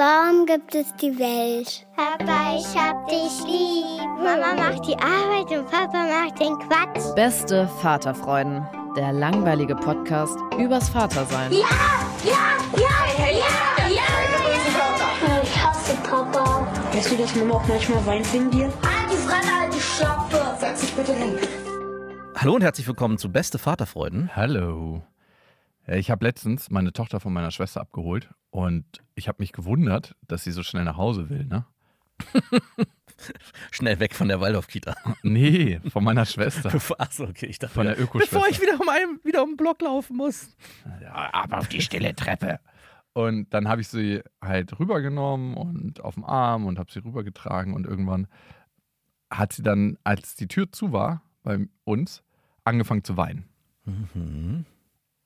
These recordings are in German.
Warum gibt es die Welt? Papa, ich hab dich lieb. Mama macht die Arbeit und Papa macht den Quatsch. Beste Vaterfreuden. Der langweilige Podcast übers Vatersein. Ja, ja, ja, ja, ja. Ich hasse Papa. Weißt du, dass Mama auch manchmal weint wegen dir? Halt die Fremde, halt die Schöpfe. Setz dich bitte hin. Hallo und herzlich willkommen zu Beste Vaterfreuden. Hallo. Ich habe letztens meine Tochter von meiner Schwester abgeholt und ich habe mich gewundert, dass sie so schnell nach Hause will, ne? Schnell weg von der Waldorf-Kita. Nee, von meiner Schwester. Achso, okay, ich dachte, von der Ökoschwester. Bevor ich wieder um, einen, wieder um den Block laufen muss. Ja, aber auf die stille Treppe. Und dann habe ich sie halt rübergenommen und auf dem Arm und habe sie rübergetragen und irgendwann hat sie dann, als die Tür zu war bei uns, angefangen zu weinen. Mhm.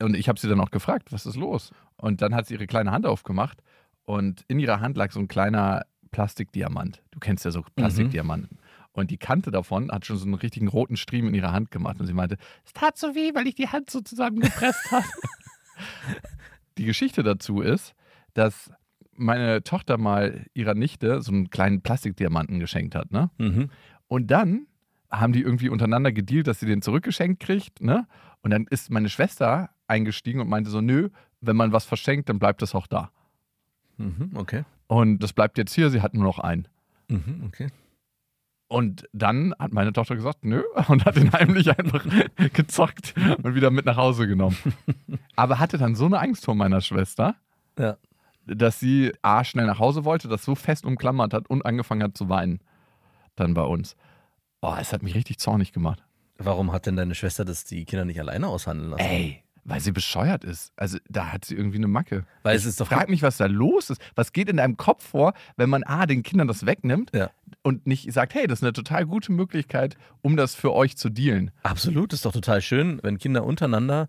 Und ich habe sie dann auch gefragt, was ist los? Und dann hat sie ihre kleine Hand aufgemacht und in ihrer Hand lag so ein kleiner Plastikdiamant. Du kennst ja so Plastikdiamanten. Mhm. Und die Kante davon hat schon so einen richtigen roten Striemen in ihrer Hand gemacht. Und sie meinte, es tat so weh, weil ich die Hand so zusammengepresst habe. die Geschichte dazu ist, dass meine Tochter mal ihrer Nichte so einen kleinen Plastikdiamanten geschenkt hat. Ne? Mhm. Und dann haben die irgendwie untereinander gedealt, dass sie den zurückgeschenkt kriegt. Ne? Und dann ist meine Schwester eingestiegen und meinte so, nö, wenn man was verschenkt, dann bleibt das auch da. Mhm, okay. Und das bleibt jetzt hier, sie hat nur noch einen. Mhm, okay. Und dann hat meine Tochter gesagt, nö, und hat ihn heimlich einfach gezockt und wieder mit nach Hause genommen. Aber hatte dann so eine Angst vor meiner Schwester, ja. dass sie A, schnell nach Hause wollte, das so fest umklammert hat und angefangen hat zu weinen. Dann bei uns. Boah, es hat mich richtig zornig gemacht. Warum hat denn deine Schwester das die Kinder nicht alleine aushandeln lassen? Ey, weil sie bescheuert ist. Also da hat sie irgendwie eine Macke. Weil es ist doch frag mich, was da los ist. Was geht in deinem Kopf vor, wenn man A, den Kindern das wegnimmt ja. und nicht sagt, hey, das ist eine total gute Möglichkeit, um das für euch zu dealen. Absolut, ist doch total schön, wenn Kinder untereinander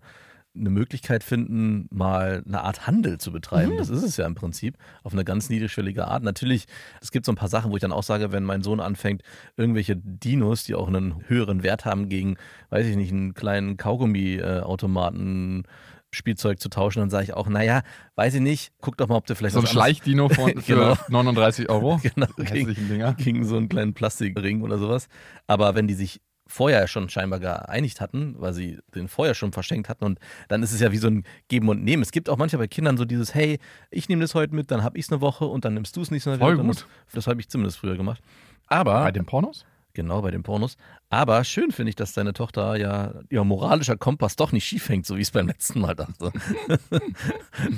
eine Möglichkeit finden, mal eine Art Handel zu betreiben. Mhm. Das ist es ja im Prinzip, auf eine ganz niedrigschwellige Art. Natürlich, es gibt so ein paar Sachen, wo ich dann auch sage, wenn mein Sohn anfängt, irgendwelche Dinos, die auch einen höheren Wert haben, gegen, weiß ich nicht, einen kleinen Kaugummi-Automaten. Spielzeug zu tauschen, dann sage ich auch, naja, weiß ich nicht, guck doch mal, ob du vielleicht so ein Schleichdino von, für genau. 39 Euro. genau, gegen, gegen so einen kleinen Plastikring oder sowas. Aber wenn die sich vorher schon scheinbar geeinigt hatten, weil sie den vorher schon verschenkt hatten. Und dann ist es ja wie so ein Geben und Nehmen. Es gibt auch manchmal bei Kindern so dieses, hey, ich nehme das heute mit, dann habe ich es eine Woche und dann nimmst du es nicht so Voll gut. Das habe ich zumindest früher gemacht. Aber. Bei den Pornos? Genau, bei den Pornos. Aber schön finde ich, dass deine Tochter ja ihr moralischer Kompass doch nicht schief hängt, so wie ich es beim letzten Mal dachte.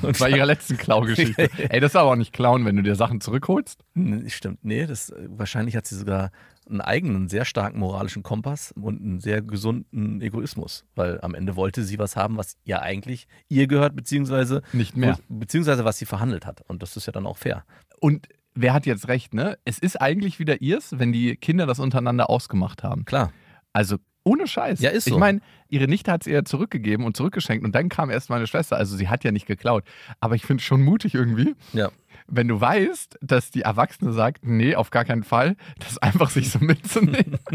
Und bei ihrer letzten Klaugeschichte. Ey, das ist aber auch nicht klauen, wenn du dir Sachen zurückholst. Stimmt, nee, das, wahrscheinlich hat sie sogar einen eigenen, sehr starken moralischen Kompass und einen sehr gesunden Egoismus, weil am Ende wollte sie was haben, was ja eigentlich ihr gehört, beziehungsweise nicht mehr, beziehungsweise was sie verhandelt hat. Und das ist ja dann auch fair. Und wer hat jetzt recht, ne? Es ist eigentlich wieder ihrs, wenn die Kinder das untereinander ausgemacht haben. Klar. Also ohne Scheiß. Ja, ist so. Ich meine, ihre Nichte hat es ihr zurückgegeben und zurückgeschenkt und dann kam erst meine Schwester. Also sie hat ja nicht geklaut. Aber ich finde es schon mutig irgendwie. Ja wenn du weißt, dass die Erwachsene sagt, nee, auf gar keinen Fall, das einfach sich so mitzunehmen.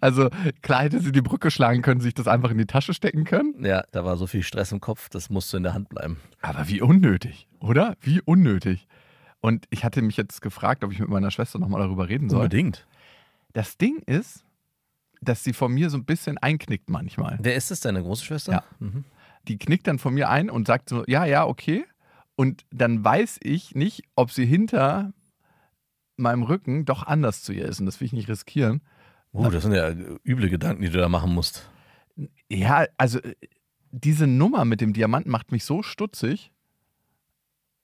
Also klar hätte sie die Brücke schlagen können, sich das einfach in die Tasche stecken können. Ja, da war so viel Stress im Kopf, das musste in der Hand bleiben. Aber wie unnötig, oder? Wie unnötig. Und ich hatte mich jetzt gefragt, ob ich mit meiner Schwester nochmal darüber reden soll. Unbedingt. Das Ding ist, dass sie von mir so ein bisschen einknickt manchmal. Wer ist es, deine große Schwester? Ja. Mhm. Die knickt dann von mir ein und sagt so, ja, ja, okay. Und dann weiß ich nicht, ob sie hinter meinem Rücken doch anders zu ihr ist. Und das will ich nicht riskieren. Uh, das sind ja üble Gedanken, die du da machen musst. Ja, also äh, diese Nummer mit dem Diamanten macht mich so stutzig,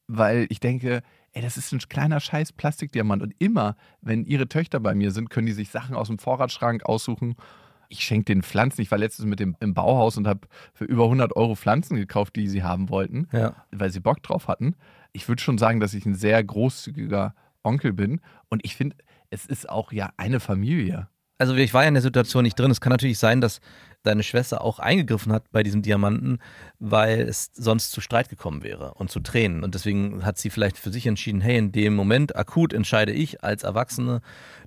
weil ich denke, ey, das ist ein kleiner scheiß Plastikdiamant. Und immer, wenn ihre Töchter bei mir sind, können die sich Sachen aus dem Vorratsschrank aussuchen. Ich schenke den Pflanzen. Ich war letztens mit dem im Bauhaus und habe für über 100 Euro Pflanzen gekauft, die sie haben wollten, Ja. weil sie Bock drauf hatten. Ich würde schon sagen, dass ich ein sehr großzügiger Onkel bin. Und ich finde, es ist auch ja eine Familie. Also ich war ja in der Situation nicht drin. Es kann natürlich sein, dass deine Schwester auch eingegriffen hat bei diesem Diamanten, weil es sonst zu Streit gekommen wäre und zu Tränen. Und deswegen hat sie vielleicht für sich entschieden, hey, in dem Moment akut entscheide ich als Erwachsene,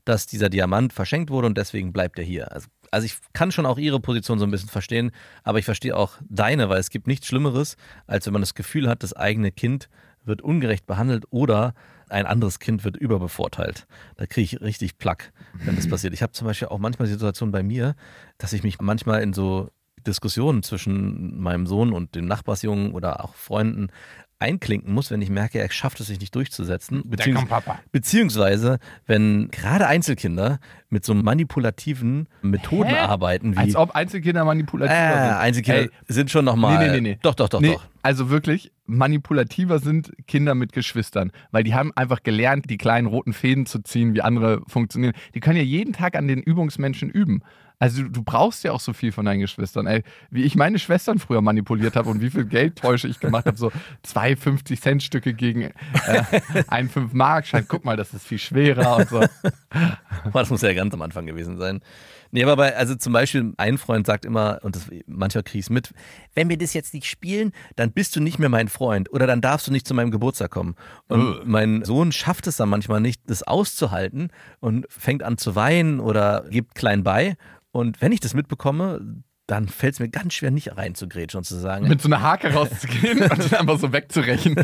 dass dieser Diamant verschenkt wurde und deswegen bleibt er hier. Also, also ich kann schon auch ihre Position so ein bisschen verstehen, aber ich verstehe auch deine, weil es gibt nichts Schlimmeres, als wenn man das Gefühl hat, das eigene Kind wird ungerecht behandelt oder ein anderes Kind wird überbevorteilt. Da kriege ich richtig Plack, wenn das passiert. Ich habe zum Beispiel auch manchmal Situationen bei mir, dass ich mich manchmal in so Diskussionen zwischen meinem Sohn und dem Nachbarsjungen oder auch Freunden einklinken muss, wenn ich merke, er schafft es sich nicht durchzusetzen. Beziehungs Papa. beziehungsweise, wenn gerade Einzelkinder mit so manipulativen Methoden Hä? arbeiten wie Als ob Einzelkinder manipulativer äh, sind. Einzelkinder Ey, sind schon nochmal. Nee, nee, nee, nee. Doch, doch, doch, nee, doch. Also wirklich, manipulativer sind Kinder mit Geschwistern, weil die haben einfach gelernt, die kleinen roten Fäden zu ziehen, wie andere funktionieren. Die können ja jeden Tag an den Übungsmenschen üben. Also du, du brauchst ja auch so viel von deinen Geschwistern. Ey, wie ich meine Schwestern früher manipuliert habe und wie viel Geldtäusche ich gemacht habe, so zwei 50-Cent-Stücke gegen äh, einen 5-Mark-Schein. Guck mal, das ist viel schwerer und so. Das muss ja ganz am Anfang gewesen sein. Nee, aber bei, also zum Beispiel, ein Freund sagt immer, und das, manchmal kriege ich es mit, wenn wir das jetzt nicht spielen, dann bist du nicht mehr mein Freund oder dann darfst du nicht zu meinem Geburtstag kommen. Und Ugh. mein Sohn schafft es dann manchmal nicht, das auszuhalten und fängt an zu weinen oder gibt klein bei. Und wenn ich das mitbekomme, dann fällt es mir ganz schwer, nicht reinzugrätschen und zu sagen, Mit so einer Hake rauszugehen und den einfach so wegzurechen.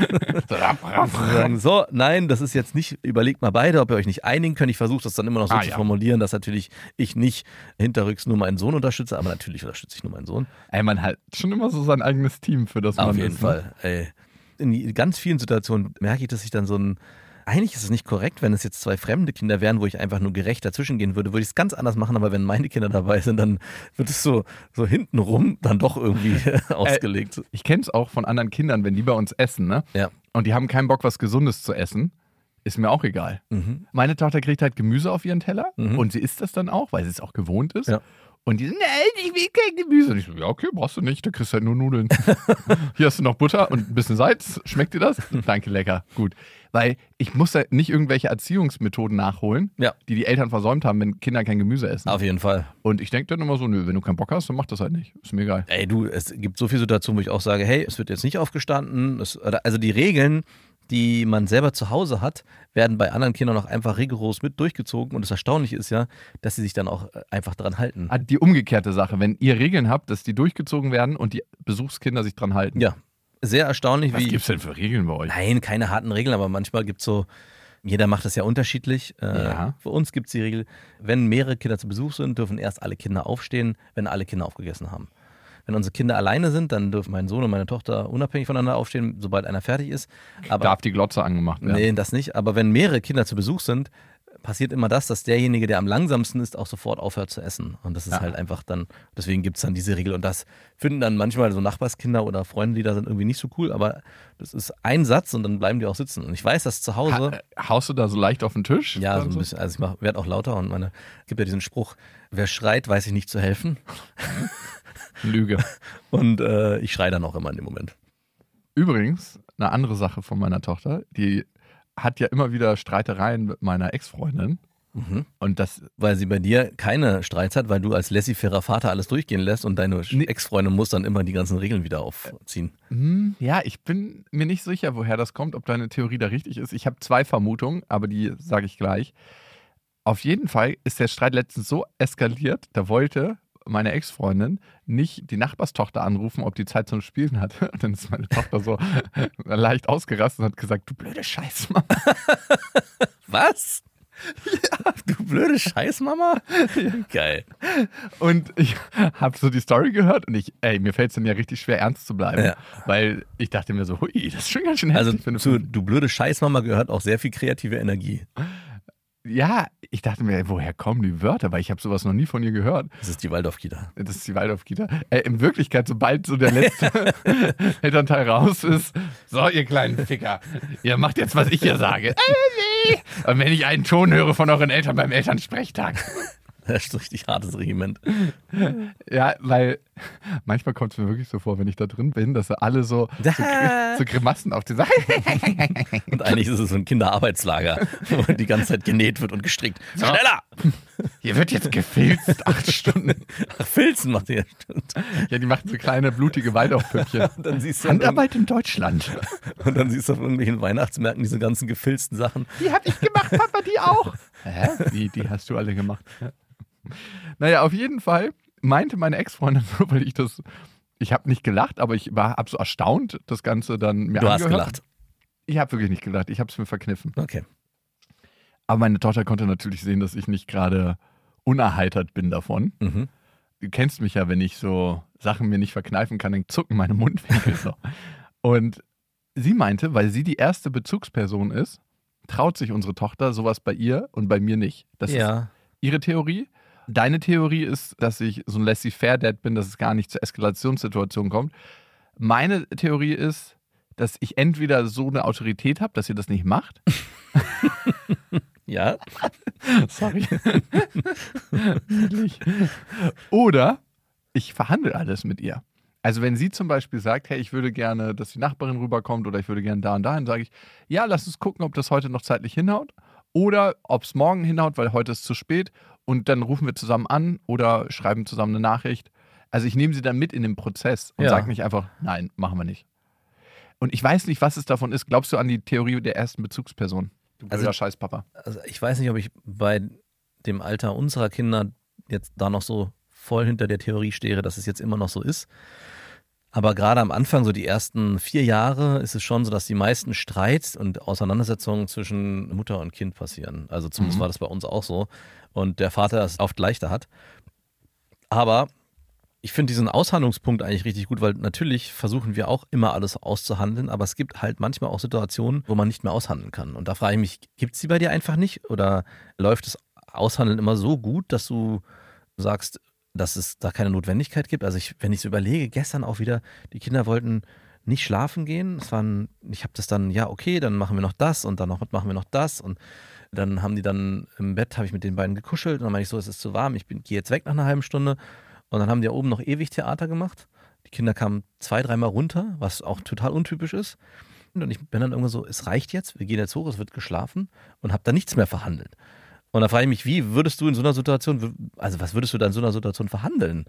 So, raff, raff, zu raff. sagen, so, nein, das ist jetzt nicht, überlegt mal beide, ob ihr euch nicht einigen könnt. Ich versuche das dann immer noch so Ah, zu ja. formulieren, dass natürlich ich nicht hinterrücks nur meinen Sohn unterstütze, aber natürlich unterstütze ich nur meinen Sohn. Ey, man hat schon immer so sein eigenes Team, für das Auf jeden ist, ne? Fall. Ey. In ganz vielen Situationen merke ich, dass ich dann so ein. Eigentlich ist es nicht korrekt, wenn es jetzt zwei fremde Kinder wären, wo ich einfach nur gerecht dazwischen gehen würde, würde ich es ganz anders machen, aber wenn meine Kinder dabei sind, dann wird es so, so hintenrum dann doch irgendwie ausgelegt. Ich kenne es auch von anderen Kindern, wenn die bei uns essen, ne? Ja. Und die haben keinen Bock, was Gesundes zu essen. Ist mir auch egal. Mhm. Meine Tochter kriegt halt Gemüse auf ihren Teller Mhm. und sie isst das dann auch, weil sie es auch gewohnt ist. Ja. Und die so, nein, ich will kein Gemüse. Und ich so, ja, okay, brauchst du nicht, da kriegst du halt nur Nudeln. Hier hast du noch Butter und ein bisschen Salz. Schmeckt dir das? Danke, lecker. Gut. Weil ich muss da nicht irgendwelche Erziehungsmethoden nachholen, Ja. die die Eltern versäumt haben, wenn Kinder kein Gemüse essen. Auf jeden Fall. Und ich denke dann immer so, nö, wenn du keinen Bock hast, dann mach das halt nicht. Ist mir egal. Ey, du, es gibt so viele Situationen, wo ich auch sage, hey, es wird jetzt nicht aufgestanden. Es, also die Regeln, die man selber zu Hause hat, werden bei anderen Kindern auch einfach rigoros mit durchgezogen. Und das Erstaunliche ist ja, dass sie sich dann auch äh, einfach dran halten. Ah, Die umgekehrte Sache, wenn ihr Regeln habt, dass die durchgezogen werden und die Besuchskinder sich dran halten. Ja, sehr erstaunlich, Was wie. gibt's denn für Regeln bei euch? Nein, keine harten Regeln, aber manchmal gibt es so, jeder macht das ja unterschiedlich. Äh, Ja. Für uns gibt es die Regel, wenn mehrere Kinder zu Besuch sind, dürfen erst alle Kinder aufstehen, wenn alle Kinder aufgegessen haben. Wenn unsere Kinder alleine sind, dann dürfen mein Sohn und meine Tochter unabhängig voneinander aufstehen, sobald einer fertig ist. Aber Darf die Glotze angemacht werden? Nee, das nicht. Aber wenn mehrere Kinder zu Besuch sind, passiert immer das, dass derjenige, der am langsamsten ist, auch sofort aufhört zu essen. Und das ist Ja. halt einfach dann, deswegen gibt es dann diese Regel. Und das finden dann manchmal so Nachbarskinder oder Freunde, die da sind, irgendwie nicht so cool. Aber das ist ein Satz und dann bleiben die auch sitzen. Und ich weiß, dass zu Hause. Ha, äh, haust du da so leicht auf den Tisch? Ja, so ein bisschen. Also ich werde auch lauter und meine, gibt ja diesen Spruch, wer schreit, weiß ich nicht zu helfen. Lüge. Und äh, ich schreie dann auch immer in dem Moment. Übrigens, eine andere Sache von meiner Tochter, die hat ja immer wieder Streitereien mit meiner Ex-Freundin. Mhm. Und das, Weil sie bei dir keine Streits hat, weil du als laissez-fairer Vater alles durchgehen lässt und deine Nee. Ex-Freundin muss dann immer die ganzen Regeln wieder aufziehen. hm, ja, ich bin mir nicht sicher, woher das kommt, ob deine Theorie da richtig ist. Ich habe zwei Vermutungen, aber die sage ich gleich. Auf jeden Fall ist der Streit letztens so eskaliert, da wollte meine Ex-Freundin nicht die Nachbarstochter anrufen, ob die Zeit zum Spielen hat. Und dann ist meine Tochter so leicht ausgerastet und hat gesagt, du blöde Scheißmann. Was? Ja, du blöde Scheißmama. Geil. Und ich habe so die Story gehört und ich, ey, mir fällt es dann ja richtig schwer, ernst zu bleiben. Ja. Weil ich dachte mir so, hui, das ist schon ganz schön Also heftig eine zu du blöde Scheißmama gehört auch sehr viel kreative Energie. Ja, ich dachte mir, woher kommen die Wörter? Weil ich habe sowas noch nie von ihr gehört. Das ist die Waldorf-Kita. Das ist die Waldorf-Kita. Äh, in Wirklichkeit, sobald so der letzte Elternteil raus ist, so, ihr kleinen Ficker, ihr macht jetzt, was ich hier sage. Und wenn ich einen Ton höre von euren Eltern beim Elternsprechtag. Das ist ein richtig hartes Regiment. Ja, weil manchmal kommt es mir wirklich so vor, wenn ich da drin bin, dass alle so, so, so Grimassen auf die Seite. Und eigentlich ist es so ein Kinderarbeitslager, wo die ganze Zeit genäht wird und gestrickt. So. Schneller! Hier wird jetzt gefilzt, acht Stunden. Ach, Filzen macht ihr. Ja, die machen so kleine, blutige Waldorfpüppchen. Dann siehst du Handarbeit in Deutschland. Und dann siehst du auf irgendwelchen Weihnachtsmärkten diese ganzen gefilzten Sachen. Die hab ich gemacht, Papa, die auch. Hä? Wie, die hast du alle gemacht? Naja, auf jeden Fall meinte meine Ex-Freundin so, weil ich das, ich habe nicht gelacht, aber ich war so erstaunt, das Ganze dann mir Du hast gelacht. Ich habe wirklich nicht gelacht, ich habe es mir verkniffen. Okay. Aber meine Tochter konnte natürlich sehen, dass ich nicht gerade unerheitert bin davon. Mhm. Du kennst mich ja, wenn ich so Sachen mir nicht verkneifen kann, dann zucken meine Mundwinkel so. Und sie meinte, weil sie die erste Bezugsperson ist, traut sich unsere Tochter sowas bei ihr und bei mir nicht. Das ist ja. ihre Theorie. Deine Theorie ist, dass ich so ein laissez-faire-Dad bin, dass es gar nicht zur Eskalationssituation kommt. Meine Theorie ist, dass ich entweder so eine Autorität habe, dass ihr das nicht macht. Ja. Sorry. Oder ich verhandle alles mit ihr. Also wenn sie zum Beispiel sagt, hey, ich würde gerne, dass die Nachbarin rüberkommt oder ich würde gerne da und dahin, sage ich, ja, lass uns gucken, ob das heute noch zeitlich hinhaut oder ob es morgen hinhaut, weil heute ist zu spät und dann rufen wir zusammen an oder schreiben zusammen eine Nachricht. Also ich nehme sie dann mit in den Prozess und Ja. sage nicht einfach, nein, machen wir nicht. Und ich weiß nicht, was es davon ist. Glaubst du an die Theorie der ersten Bezugsperson? Du Also- blöder Scheißpapa. Also ich weiß nicht, ob ich bei dem Alter unserer Kinder jetzt da noch so voll hinter der Theorie stehe, dass es jetzt immer noch so ist. Aber gerade am Anfang, so die ersten vier Jahre, ist es schon so, dass die meisten Streits und Auseinandersetzungen zwischen Mutter und Kind passieren. Also zumindest Mhm. war das bei uns auch so. Und der Vater es oft leichter hat. Aber ich finde diesen Aushandlungspunkt eigentlich richtig gut, weil natürlich versuchen wir auch immer alles auszuhandeln, aber es gibt halt manchmal auch Situationen, wo man nicht mehr aushandeln kann. Und da frage ich mich, gibt es die bei dir einfach nicht? Oder läuft das Aushandeln immer so gut, dass du sagst, dass es da keine Notwendigkeit gibt? Also ich, wenn ich so überlege, gestern auch wieder, die Kinder wollten nicht schlafen gehen. Es waren, ich habe das dann, ja, okay, dann machen wir noch das und dann noch machen wir noch das. Und dann haben die dann im Bett, habe ich mit den beiden gekuschelt und dann meine ich so, es ist zu warm, ich gehe jetzt weg nach einer halben Stunde. Und dann haben die da oben noch ewig Theater gemacht. Die Kinder kamen zwei, dreimal runter, was auch total untypisch ist. Und ich bin dann irgendwann so, es reicht jetzt, wir gehen jetzt hoch, es wird geschlafen und habe da nichts mehr verhandelt. Und da frage ich mich, wie würdest du in so einer Situation, also was würdest du da in so einer Situation verhandeln?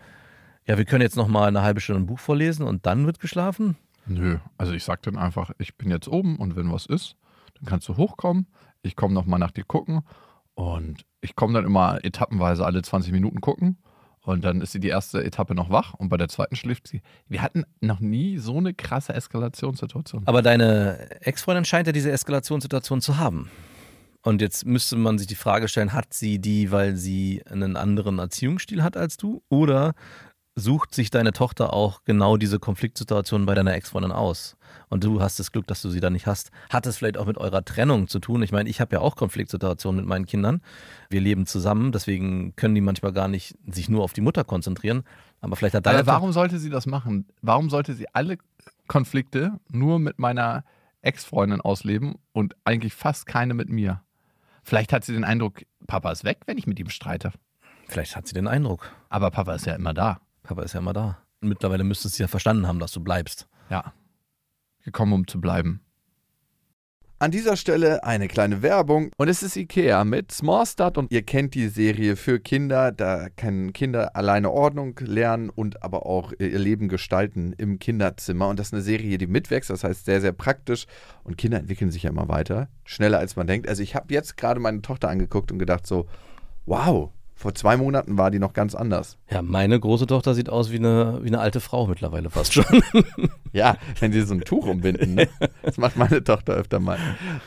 Ja, wir können jetzt noch mal eine halbe Stunde ein Buch vorlesen und dann wird geschlafen? Nö, also ich sag dann einfach, ich bin jetzt oben und wenn was ist, dann kannst du hochkommen. Ich komme nochmal nach dir gucken und ich komme dann immer etappenweise alle 20 Minuten gucken und dann ist sie die erste Etappe noch wach und bei der zweiten schläft sie. Wir hatten noch nie so eine krasse Eskalationssituation. Aber deine Ex-Freundin scheint ja diese Eskalationssituation zu haben. Und jetzt müsste man sich die Frage stellen, hat sie die, weil sie einen anderen Erziehungsstil hat als du? Oder sucht sich deine Tochter auch genau diese Konfliktsituation bei deiner Ex-Freundin aus? Und du hast das Glück, dass du sie da nicht hast. Hat es vielleicht auch mit eurer Trennung zu tun? Ich meine, ich habe ja auch Konfliktsituationen mit meinen Kindern. Wir leben zusammen, deswegen können die manchmal gar nicht sich nur auf die Mutter konzentrieren. Aber vielleicht hat deine Aber warum sollte sie das machen? Warum sollte sie alle Konflikte nur mit meiner Ex-Freundin ausleben und eigentlich fast keine mit mir? Vielleicht hat sie den Eindruck, Papa ist weg, wenn ich mit ihm streite. vielleicht hat sie den Eindruck. Aber Papa ist ja immer da. Papa ist ja immer da. Mittlerweile müsstest du ja verstanden haben, dass du bleibst. Ja. Gekommen, um zu bleiben. An dieser Stelle eine kleine Werbung. Und es ist Ikea mit Small Start und ihr kennt die Serie für Kinder. Da können Kinder alleine Ordnung lernen und aber auch ihr Leben gestalten im Kinderzimmer. Und das ist eine Serie, die mitwächst. Das heißt sehr, sehr praktisch. Und Kinder entwickeln sich ja immer weiter. Schneller als man denkt. Also ich habe jetzt gerade meine Tochter angeguckt und gedacht so, wow, vor zwei Monaten war die noch ganz anders. Ja, meine große Tochter sieht aus wie eine, wie eine alte Frau mittlerweile fast schon. Ja, wenn die so ein Tuch umbinden. Ne? Das macht meine Tochter öfter mal.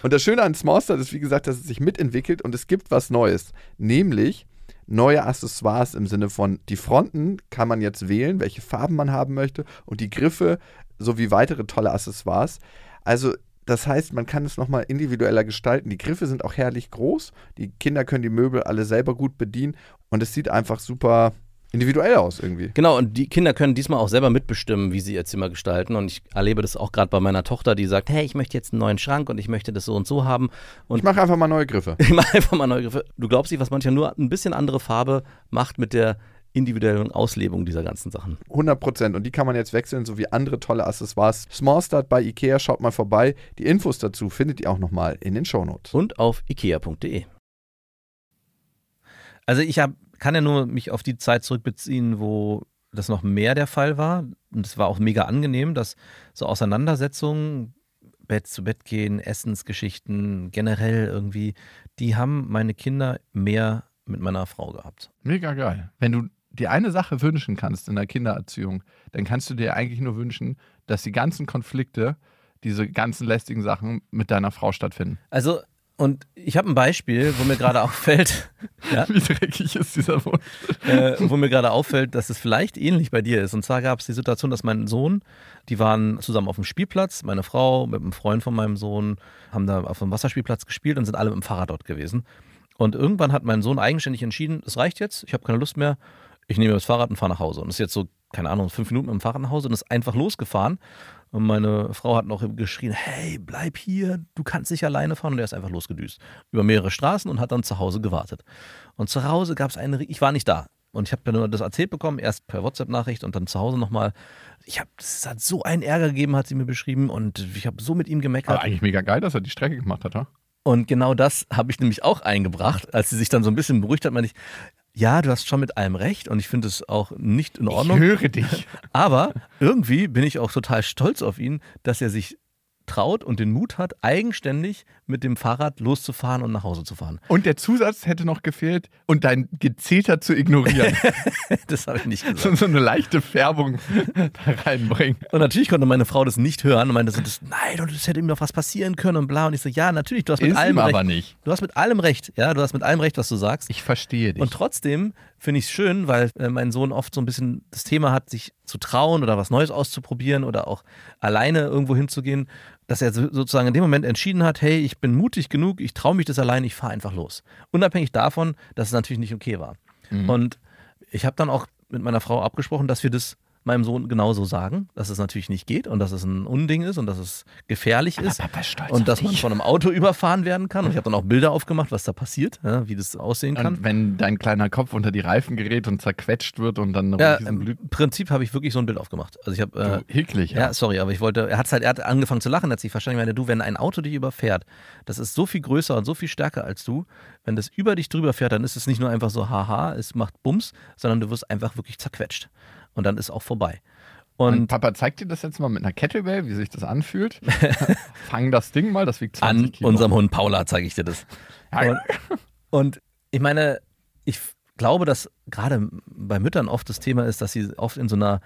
Und das Schöne an Small Start ist, wie gesagt, dass es sich mitentwickelt und es gibt was Neues. Nämlich neue Accessoires im Sinne von, die Fronten kann man jetzt wählen, welche Farben man haben möchte und die Griffe sowie weitere tolle Accessoires. Also Das heißt, man kann es nochmal individueller gestalten. Die Griffe sind auch herrlich groß. Die Kinder können die Möbel alle selber gut bedienen. Und es sieht einfach super individuell aus irgendwie. Genau, und die Kinder können diesmal auch selber mitbestimmen, wie sie ihr Zimmer gestalten. Und ich erlebe das auch gerade bei meiner Tochter, die sagt, hey, ich möchte jetzt einen neuen Schrank und ich möchte das so und so haben. Und Ich mache einfach mal neue Griffe. ich mache einfach mal neue Griffe. Du glaubst nicht, was manchmal nur ein bisschen andere Farbe macht mit der individuellen Auslebung dieser ganzen Sachen. 100 Prozent. Und die kann man jetzt wechseln, so wie andere tolle Accessoires. Small Start bei Ikea, schaut mal vorbei. Die Infos dazu findet ihr auch nochmal in den Shownotes. Und auf ikea.de. Also ich hab, kann ja nur mich auf die Zeit zurückbeziehen, wo das noch mehr der Fall war. Und es war auch mega angenehm, dass so Auseinandersetzungen, Bett zu Bett gehen, Essensgeschichten, generell irgendwie, die haben meine Kinder mehr mit meiner Frau gehabt. Mega geil. Wenn du dir eine Sache wünschen kannst in der Kindererziehung, dann kannst du dir eigentlich nur wünschen, dass die ganzen Konflikte, diese ganzen lästigen Sachen mit deiner Frau stattfinden. Also, und ich habe ein Beispiel, wo mir gerade auffällt, ja, Wie dreckig ist dieser Wunsch? äh, wo mir gerade auffällt, dass es vielleicht ähnlich bei dir ist. Und zwar gab es die Situation, dass mein Sohn, die waren zusammen auf dem Spielplatz, meine Frau mit einem Freund von meinem Sohn, haben da auf dem Wasserspielplatz gespielt und sind alle mit dem Fahrrad dort gewesen. Und irgendwann hat mein Sohn eigenständig entschieden, es reicht jetzt, ich habe keine Lust mehr, ich nehme das Fahrrad und fahre nach Hause. Und ist jetzt so, keine Ahnung, fünf Minuten mit dem Fahrrad nach Hause und ist einfach losgefahren. Und meine Frau hat noch geschrien, hey, bleib hier, du kannst nicht alleine fahren. Und er ist einfach losgedüst. Über mehrere Straßen und hat dann zu Hause gewartet. Und zu Hause gab es eine, ich war nicht da. Und ich habe nur das erzählt bekommen, erst per WhatsApp-Nachricht und dann zu Hause nochmal. Ich habe, es hat so einen Ärger gegeben, hat sie mir beschrieben. Und ich habe so mit ihm gemeckert. Aber eigentlich mega geil, dass er die Strecke gemacht hat, ja? Und genau das habe ich nämlich auch eingebracht, als sie sich dann so ein bisschen beruhigt hat, meinte ich, ja, du hast schon mit allem recht und ich finde es auch nicht in Ordnung. Ich höre dich. Aber irgendwie bin ich auch total stolz auf ihn, dass er sich traut und den Mut hat, eigenständig mit dem Fahrrad loszufahren und nach Hause zu fahren. Und der Zusatz hätte noch gefehlt und dein Gezeter zu ignorieren. Das habe ich nicht gesagt. so, so eine leichte Färbung da reinbringen. Und natürlich konnte meine Frau das nicht hören und meinte so, das, nein, und es hätte ihm noch was passieren können und bla. Und ich so, ja, natürlich, du hast mit Ist allem ihm recht. aber nicht. Du hast mit allem recht, ja, du hast mit allem recht, was du sagst. Ich verstehe dich. Und trotzdem finde ich es schön, weil äh, mein Sohn oft so ein bisschen das Thema hat, sich zu trauen oder was Neues auszuprobieren oder auch alleine irgendwo hinzugehen, dass er so- sozusagen in dem Moment entschieden hat, hey, ich bin mutig genug, ich traue mich das alleine, ich fahre einfach los. Unabhängig davon, dass es natürlich nicht okay war. Mhm. Und ich habe dann auch mit meiner Frau abgesprochen, dass wir das meinem Sohn genauso sagen, dass es natürlich nicht geht und dass es ein Unding ist und dass es gefährlich ist. Papa ist stolz Und dass man dich. von einem Auto überfahren werden kann. Und ich habe dann auch Bilder aufgemacht, was da passiert, ja, wie das aussehen kann. Und wenn dein kleiner Kopf unter die Reifen gerät und zerquetscht wird und dann Ja, im. Prinzip habe ich wirklich so ein Bild aufgemacht. Also ich habe äh, Hicklig, ja. ja. sorry, aber ich wollte, er hat halt, er hat angefangen zu lachen, hat sich verstanden, ich meine, du, wenn ein Auto dich überfährt, das ist so viel größer und so viel stärker als du, wenn das über dich drüber fährt, dann ist es nicht nur einfach so, haha, es macht Bums, sondern du wirst einfach wirklich zerquetscht. Und dann ist auch vorbei. Und Und Papa zeigt dir das jetzt mal mit einer Kettlebell, wie sich das anfühlt. Fang das Ding mal, das wiegt 20 an Kilo. unserem Hund Paula zeige ich dir das. Und, und ich meine, ich glaube, dass gerade bei Müttern oft das Thema ist, dass sie oft in so einer,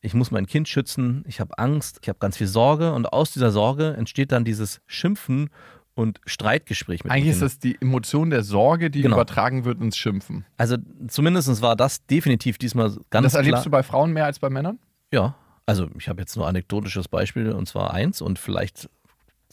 ich muss mein Kind schützen, ich habe Angst, ich habe ganz viel Sorge und aus dieser Sorge entsteht dann dieses Schimpfen und Streitgespräch mit Eigentlich ist das die Emotion der Sorge, die Genau. übertragen wird ins Schimpfen. Also zumindest war das definitiv diesmal ganz das erlebst klar. du bei Frauen mehr als bei Männern? Ja, also ich habe jetzt nur anekdotisches Beispiel und zwar eins und vielleicht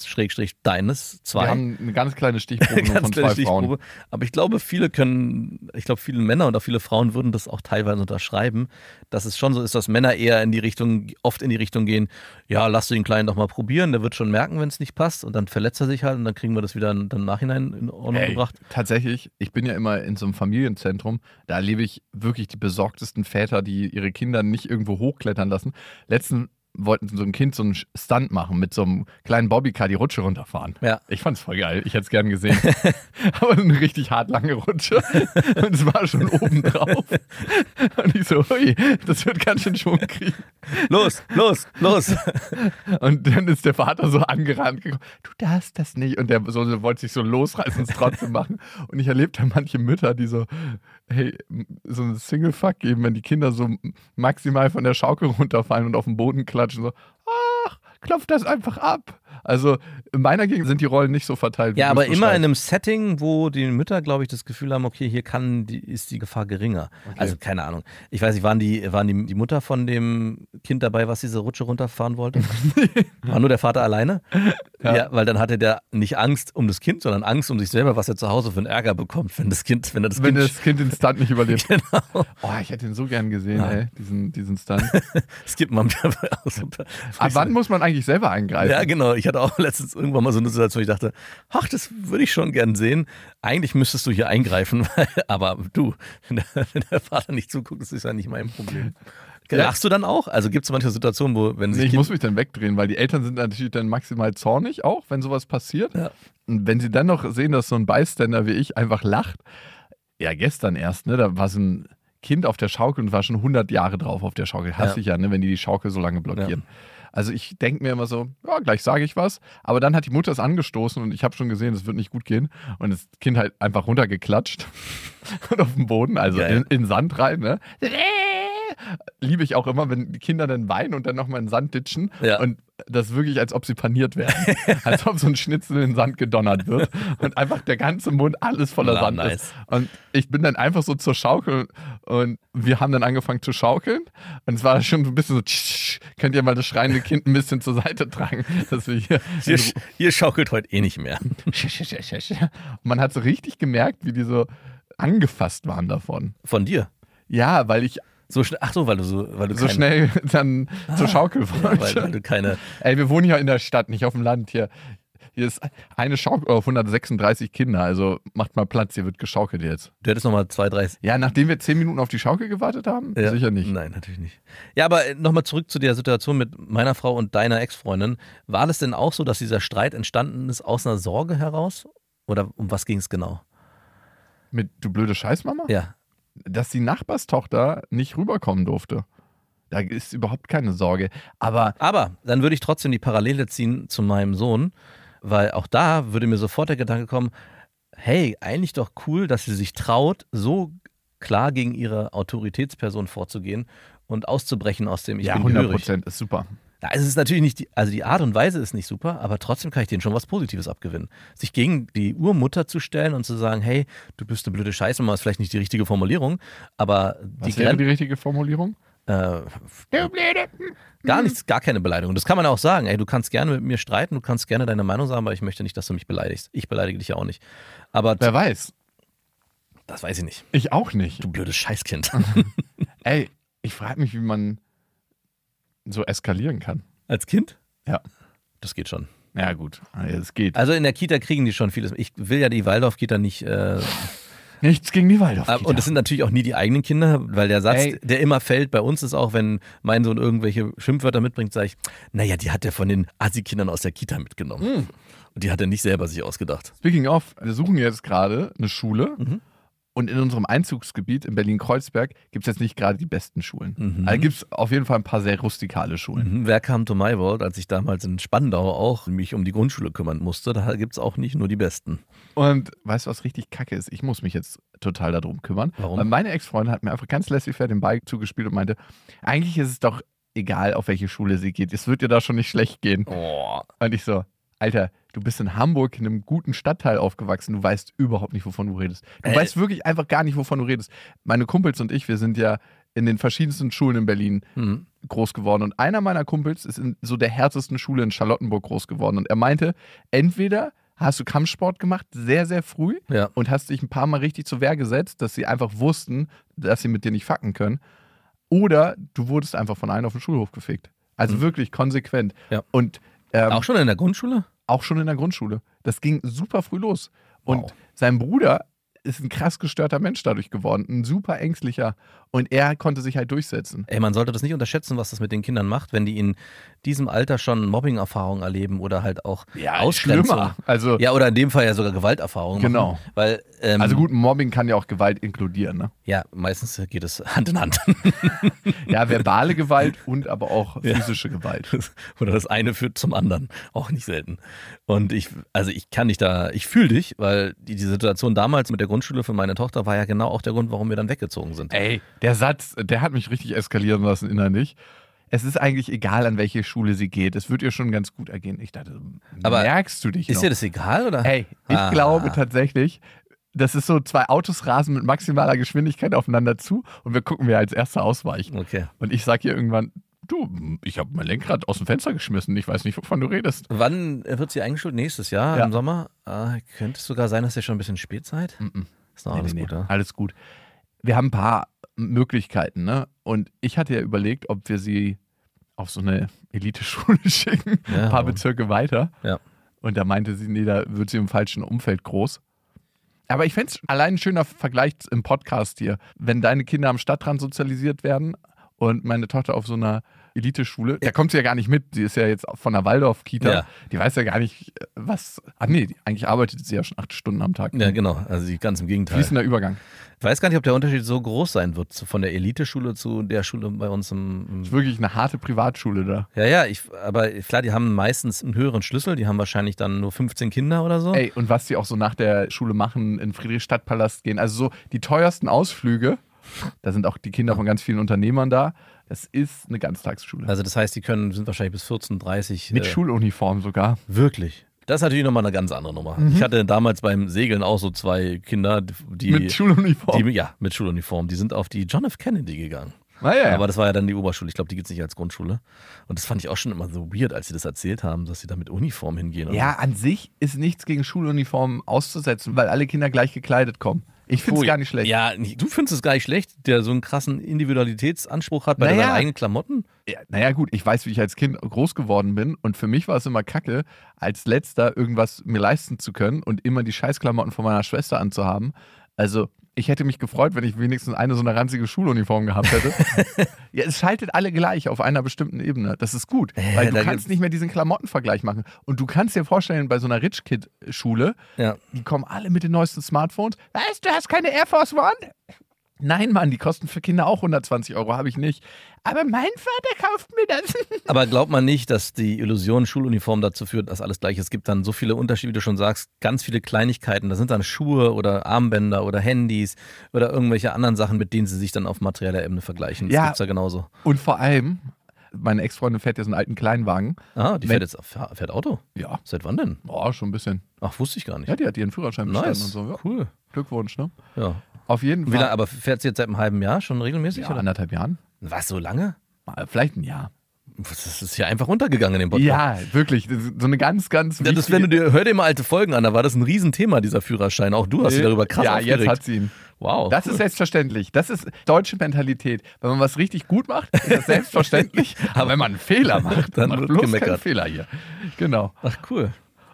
Schrägstrich deines zwei. Wir haben eine ganz kleine Stichprobe Ganz von kleine zwei Frauen. Stichprobe. Aber ich glaube, viele können, ich glaube, viele Männer und auch viele Frauen würden das auch teilweise unterschreiben, dass es schon so ist, dass Männer eher in die Richtung, oft in die Richtung gehen, ja, lass du den Kleinen doch mal probieren, der wird schon merken, wenn es nicht passt und dann verletzt er sich halt und dann kriegen wir das wieder dann im Nachhinein in Ordnung Ey, gebracht. tatsächlich, ich bin ja immer in so einem Familienzentrum, da erlebe ich wirklich die besorgtesten Väter, die ihre Kinder nicht irgendwo hochklettern lassen. Letzten wollten so ein Kind so einen Stunt machen mit so einem kleinen Bobbycar die Rutsche runterfahren. Ja. Ich fand's voll geil, ich hätte es gern gesehen. Aber eine richtig hart lange Rutsche und es war schon oben drauf. Und ich so, ui, das wird ganz schön Schwung kriegen. Los, los, los. Und dann ist der Vater so angerannt gekommen, du darfst das nicht. Und der so, wollte sich so losreißen und es trotzdem machen. Und ich erlebte manche Mütter, die so, hey, so ein Single-Fuck geben, wenn die Kinder so maximal von der Schaukel runterfallen und auf den Boden klatschen, so, ach, klopf das einfach ab. Also in meiner Gegend sind die Rollen nicht so verteilt. wie Ja, aber immer in einem Setting, wo die Mütter, glaube ich, das Gefühl haben, okay, hier kann die, ist die Gefahr geringer. Also keine Ahnung. Ich weiß nicht, waren die, waren die, die Mutter von dem Kind dabei, was diese Rutsche runterfahren wollte? War nur der Vater alleine? Ja. weil dann hatte der nicht Angst um das Kind, sondern Angst um sich selber, was er zu Hause für einen Ärger bekommt, wenn das Kind, wenn er das Wenn Kind das Kind den Stunt nicht überlebt. Genau. Oh, ich hätte ihn so gern gesehen, Ja. ey, diesen, diesen Stunt. Es gibt aus. Ab wann muss man eigentlich selber eingreifen? Ja, genau. Ich hatte auch letztens irgendwann mal so eine Situation, wo ich dachte, ach, das würde ich schon gern sehen. Eigentlich müsstest du hier eingreifen, aber du, wenn der, wenn der Vater nicht zuguckt, das ist ja nicht mein Problem. Ja. Lachst du dann auch? Also gibt es manche Situationen, wo, wenn Nee, sich ich muss mich dann wegdrehen, weil die Eltern sind natürlich dann maximal zornig auch, wenn sowas passiert. Ja. Und wenn sie dann noch sehen, dass so ein Bystander wie ich einfach lacht, ja, gestern erst, ne, da war so ein Kind auf der Schaukel und war schon 100 Jahre drauf auf der Schaukel. Hasse Ja. ich ja, ne, wenn die die Schaukel so lange blockieren. Also ich denke mir immer so, ja, gleich sage ich was. Aber dann hat die Mutter es angestoßen und ich habe schon gesehen, es wird nicht gut gehen. Und das Kind halt einfach runtergeklatscht und auf den Boden, also in, in Sand rein. Ne? Liebe ich auch immer, wenn die Kinder dann weinen und dann nochmal in den Sand ditchen. Ja. Und das wirklich, als ob sie paniert werden. als ob so ein Schnitzel in den Sand gedonnert wird. Und einfach der ganze Mund alles voller Na, Sand nice. ist. Und ich bin dann einfach so zur Schaukel und wir haben dann angefangen zu schaukeln. Und es war schon so ein bisschen so, tsch, könnt ihr mal das schreiende Kind ein bisschen zur Seite tragen, dass wir hier. ihr, ihr schaukelt heute eh nicht mehr. Und man hat so richtig gemerkt, wie die so angefasst waren davon. Von dir. Ja, weil ich So schnell, ach so, weil du so, weil du so keine, schnell dann zur Schaukel ja, weil, du keine, Ey, wir wohnen ja in der Stadt, nicht auf dem Land hier. Hier ist eine Schaukel auf 136 Kinder, also macht mal Platz, hier wird geschaukelt jetzt. du hättest nochmal zwei, drei, Ja, nachdem wir zehn Minuten auf die Schaukel gewartet haben? Ja. Sicher nicht. Nein, natürlich nicht. Ja, aber nochmal zurück zu der Situation mit meiner Frau und deiner Ex-Freundin. War das denn auch so, dass dieser Streit entstanden ist aus einer Sorge heraus? Oder um was ging es genau? Mit du blöde Scheißmama? Ja. Dass die Nachbarstochter nicht rüberkommen durfte. Da ist überhaupt keine Sorge. Aber Aber dann würde ich trotzdem die Parallele ziehen zu meinem Sohn, weil auch da würde mir sofort der Gedanke kommen, hey, eigentlich doch cool, dass sie sich traut, so klar gegen ihre Autoritätsperson vorzugehen und auszubrechen aus dem Ich ja, bin 100 gehörig. Prozent ist super. Ja, es ist natürlich nicht, die, also die Art und Weise ist nicht super, aber trotzdem kann ich denen schon was Positives abgewinnen. Sich gegen die Urmutter zu stellen und zu sagen, hey, du bist eine blöde Scheiße, ist vielleicht nicht die richtige Formulierung, aber die Was wäre die richtige Formulierung? äh, gar nichts, gar keine Beleidigung. Das kann man auch sagen, ey, du kannst gerne mit mir streiten, du kannst gerne deine Meinung sagen, aber ich möchte nicht, dass du mich beleidigst. Ich beleidige dich ja auch nicht. Aber Wer weiß. das weiß ich nicht. Ich auch nicht. Du blödes Scheißkind. Ey, ich frage mich, wie man so eskalieren kann. Als Kind? Ja. Das geht schon. Ja, gut. Es geht. Also in der Kita kriegen die schon vieles. Ich will ja die Waldorf-Kita nicht äh, Nichts gegen die Waldorf. Aber- Und das sind natürlich auch nie die eigenen Kinder, weil der Satz, Ey. der immer fällt bei uns ist auch, wenn mein Sohn irgendwelche Schimpfwörter mitbringt, sage ich, naja, die hat er von den Assi-Kindern aus der Kita mitgenommen. Hm. Und die hat er nicht selber sich ausgedacht. Speaking of, wir suchen jetzt gerade eine Schule. Mhm. Und in unserem Einzugsgebiet in Berlin-Kreuzberg gibt es jetzt nicht gerade die besten Schulen. Mhm. Also gibt es auf jeden Fall ein paar sehr rustikale Schulen. Mhm. Wer kam to my world, als ich damals in Spandau auch mich um die Grundschule kümmern musste? Da gibt es auch nicht nur die Besten. Und weißt du, was richtig kacke ist? Ich muss mich jetzt total darum kümmern. Warum? Weil meine Ex-Freundin hat mir einfach ganz laissez-faire den Ball zugespielt und meinte, eigentlich ist es doch egal, auf welche Schule sie geht. Es wird ihr da schon nicht schlecht gehen. Oh. Und ich so, Alter, du bist in Hamburg in einem guten Stadtteil aufgewachsen. Du weißt überhaupt nicht, wovon du redest. Du Äh. weißt wirklich einfach gar nicht, wovon du redest. Meine Kumpels und ich, wir sind ja in den verschiedensten Schulen in Berlin Hm. groß geworden. Und einer meiner Kumpels ist in so der härtesten Schule in Charlottenburg groß geworden. Und er meinte, entweder hast du Kampfsport gemacht, sehr, sehr früh, Ja. und hast dich ein paar Mal richtig zur Wehr gesetzt, dass sie einfach wussten, dass sie mit dir nicht fucken können. Oder du wurdest einfach von einem auf den Schulhof gefickt. Also wirklich konsequent. Mhm. Ja. Und ähm, Auch schon in der Grundschule? auch schon in der Grundschule. Das ging super früh los. Und Wow. sein Bruder ist ein krass gestörter Mensch dadurch geworden, ein super ängstlicher. Und er konnte sich halt durchsetzen. Ey, man sollte das nicht unterschätzen, was das mit den Kindern macht, wenn die in diesem Alter schon Mobbing-Erfahrungen erleben oder halt auch Ausgrenzung. schlimmer. Also, Ja, oder in dem Fall ja sogar Gewalterfahrungen. Genau. Machen, weil, ähm, also gut, Mobbing kann ja auch Gewalt inkludieren. Ne? Ja, meistens geht es Hand in Hand. Ja, verbale Gewalt und aber auch physische Gewalt. Oder das eine führt zum anderen. Auch nicht selten. Und ich, also ich kann dich da, ich fühle dich, weil die, die Situation damals mit der Grundschule für meine Tochter war ja genau auch der Grund, warum wir dann weggezogen sind. Ey, der Satz, der hat mich richtig eskalieren lassen innerlich. Es ist eigentlich egal, an welche Schule sie geht. Es wird ihr schon ganz gut ergehen. Ich dachte, Aber merkst du dich Ist noch? dir das egal, oder? Ey, ich Ah. glaube tatsächlich, das ist so, zwei Autos rasen mit maximaler Geschwindigkeit aufeinander zu und wir gucken, wer als erster ausweicht. Okay. Und ich sage ihr irgendwann, du, ich habe mein Lenkrad aus dem Fenster geschmissen. Ich weiß nicht, wovon du redest. Wann wird sie eingeschult? Nächstes Jahr Ja. im Sommer? Ah, könnte es sogar sein, dass ihr schon ein bisschen spät seid? Mhm. Ist noch Nee, alles nee, gut, nee. Alles gut. Wir haben ein paar Möglichkeiten, ne? Und ich hatte ja überlegt, ob wir sie auf so eine Eliteschule schicken, Ja, ein paar? Bezirke weiter. Ja. Und da meinte sie, nee, da wird sie im falschen Umfeld groß. Aber ich fände es allein ein schöner Vergleich im Podcast hier, wenn deine Kinder am Stadtrand sozialisiert werden und meine Tochter auf so einer Eliteschule, da kommt sie ja gar nicht mit. Sie ist ja jetzt von der Waldorf-Kita. Ja. Die weiß ja gar nicht, was. Ach nee, die- eigentlich arbeitet sie ja schon acht Stunden am Tag. Ja, genau. Also die- ganz im Gegenteil. Fließender Übergang. Ich weiß gar nicht, ob der Unterschied so groß sein wird von der Eliteschule zu der Schule bei uns im. im ist wirklich eine harte Privatschule da. ja, ja, ich, aber klar, die haben meistens einen höheren Schlüssel. Die haben wahrscheinlich dann nur 15 Kinder oder so. Ey, und was die auch so nach der Schule machen, in Friedrichstadtpalast gehen. Also so die teuersten Ausflüge, da sind auch die Kinder von ganz vielen Unternehmern da. Das ist eine Ganztagsschule. Also das heißt, die können, sind wahrscheinlich bis 14, 30. Mit äh, Schuluniform sogar. Wirklich. Das ist natürlich nochmal eine ganz andere Nummer. Mhm. Ich hatte damals beim Segeln auch so zwei Kinder, die. mit Schuluniform. die, ja, mit Schuluniform. Die sind auf die John F. Kennedy gegangen. ah, ja, ja. Aber das war ja dann die Oberschule. Ich glaube, die gibt es nicht als Grundschule. Und das fand ich auch schon immer so weird, als sie das erzählt haben, dass sie da mit Uniform hingehen. und ja, an sich ist nichts gegen Schuluniformen auszusetzen, weil alle Kinder gleich gekleidet kommen. Ich finde es gar nicht schlecht. Ja, du findest es gar nicht schlecht, der so einen krassen Individualitätsanspruch hat bei Naja. seinen eigenen Klamotten. Ja, naja, gut, ich weiß, wie ich als Kind groß geworden bin und für mich war es immer kacke, als letzter irgendwas mir leisten zu können und immer die Scheißklamotten von meiner Schwester anzuhaben. Also, ich hätte mich gefreut, wenn ich wenigstens eine so eine ranzige Schuluniform gehabt hätte. ja, es schaltet alle gleich auf einer bestimmten Ebene. Das ist gut, weil du da kannst nicht mehr diesen Klamottenvergleich machen. Und du kannst dir vorstellen, bei so einer Rich Kid Schule, Ja. die kommen alle mit den neuesten Smartphones. Weißt du, hast keine Air Force One? Nein, Mann, die kosten für Kinder auch 120 Euro, habe ich nicht. Aber mein Vater kauft mir das. Aber glaubt man nicht, dass die Illusion Schuluniform dazu führt, dass alles gleich ist? Es gibt dann so viele Unterschiede, wie du schon sagst, ganz viele Kleinigkeiten. Da sind dann Schuhe oder Armbänder oder Handys oder irgendwelche anderen Sachen, mit denen sie sich dann auf materieller Ebene vergleichen. Das Ja. gibt's ja genauso. Und vor allem, meine Ex-Freundin fährt so einen alten Kleinwagen. Ah, die fährt jetzt fährt Auto. Ja. Seit wann denn? Boah, schon ein bisschen. Ach, wusste ich gar nicht. Ja, die hat ihren Führerschein bestanden nice. und so. Ja. Cool. Glückwunsch, ne? Ja. Auf jeden Wie Fall. lange, aber fährt sie jetzt seit einem halben Jahr schon regelmäßig? ja, oder? anderthalb Jahren. Was, so lange? Vielleicht ein Jahr. Das ist ja einfach runtergegangen in dem Podcast. Ja, wirklich. So eine ganz, ganz Ja, das, wenn du dir, hör dir mal alte Folgen an, da war das ein Riesenthema, dieser Führerschein. Auch du hast dich darüber krass Ja, aufgeregt. jetzt hat sie ihn. Wow. Das ist selbstverständlich. Das ist deutsche Mentalität. Wenn man was richtig gut macht, ist das selbstverständlich. Aber wenn man einen Fehler macht, Dann macht wird bloß gemeckert. Fehler hier. Genau. Ach, cool.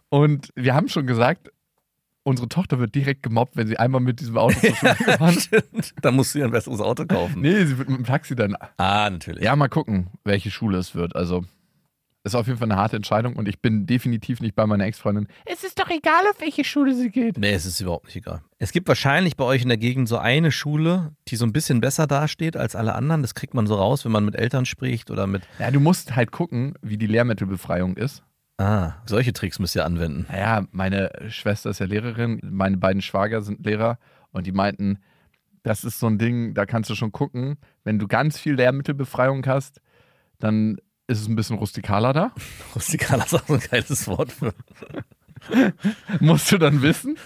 Und wir haben schon gesagt, unsere Tochter wird direkt gemobbt, wenn sie einmal mit diesem Auto zur Schule gefahren Stimmt. Da musst du dir ein besseres Auto kaufen. Nee, sie wird mit dem Taxi dann. Ah, natürlich. Ja, mal gucken, welche Schule es wird. Also, ist auf jeden Fall eine harte Entscheidung und ich bin definitiv nicht bei meiner Ex-Freundin. Es ist doch egal, auf welche Schule sie geht. Nee, es ist überhaupt nicht egal. Es gibt wahrscheinlich bei euch in der Gegend so eine Schule, die so ein bisschen besser dasteht als alle anderen. Das kriegt man so raus, wenn man mit Eltern spricht oder mit. Ja, du musst halt gucken, wie die Lehrmittelbefreiung ist. Ah, solche Tricks müsst ihr anwenden. Naja, meine Schwester ist ja Lehrerin, meine beiden Schwager sind Lehrer und die meinten, das ist so ein Ding, da kannst du schon gucken, wenn du ganz viel Lehrmittelbefreiung hast, dann ist es ein bisschen rustikaler da. Rustikaler ist auch so ein geiles Wort für. musst du dann wissen.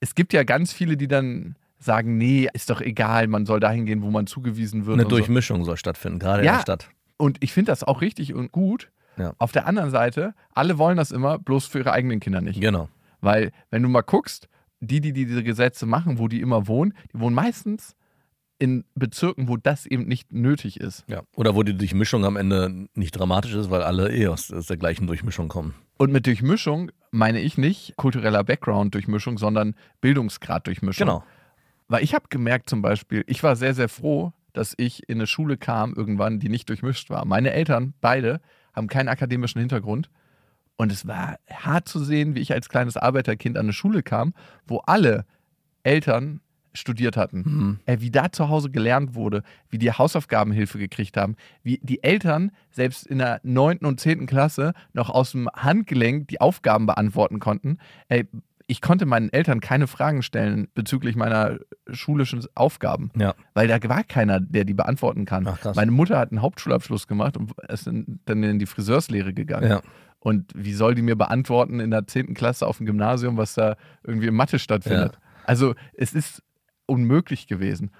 es gibt ja ganz viele, die dann sagen, nee, ist doch egal, man soll dahin gehen, wo man zugewiesen wird. Eine und so. Durchmischung soll stattfinden, gerade in Ja. der Stadt. Und ich finde das auch richtig und gut. Ja. Auf der anderen Seite, alle wollen das immer, bloß für ihre eigenen Kinder nicht. Genau. Weil, wenn du mal guckst, die, die diese Gesetze machen, wo die immer wohnen, die wohnen meistens in Bezirken, wo das eben nicht nötig ist. Ja. Oder wo die Durchmischung am Ende nicht dramatisch ist, weil alle eh aus, der gleichen Durchmischung kommen. Und mit Durchmischung meine ich nicht kultureller Background-Durchmischung, sondern Bildungsgrad-Durchmischung. Genau. Weil ich habe gemerkt zum Beispiel, ich war sehr, sehr froh, dass ich in eine Schule kam irgendwann, die nicht durchmischt war. Meine Eltern, beide, haben keinen akademischen Hintergrund. Und es war hart zu sehen, wie ich als kleines Arbeiterkind an eine Schule kam, wo alle Eltern studiert hatten. Mhm. Äh, wie da zu Hause gelernt wurde, wie die Hausaufgabenhilfe gekriegt haben, wie die Eltern selbst in der neunten und zehnten Klasse noch aus dem Handgelenk die Aufgaben beantworten konnten. Ey, ich konnte meinen Eltern keine Fragen stellen bezüglich meiner schulischen Aufgaben, Ja. weil da war keiner, der die beantworten kann. Ach. Meine Mutter hat einen Hauptschulabschluss gemacht und ist dann in die Friseurslehre gegangen. Ja. Und wie soll die mir beantworten in der 10. Klasse auf dem Gymnasium, was da irgendwie in Mathe stattfindet? Also es ist unmöglich gewesen.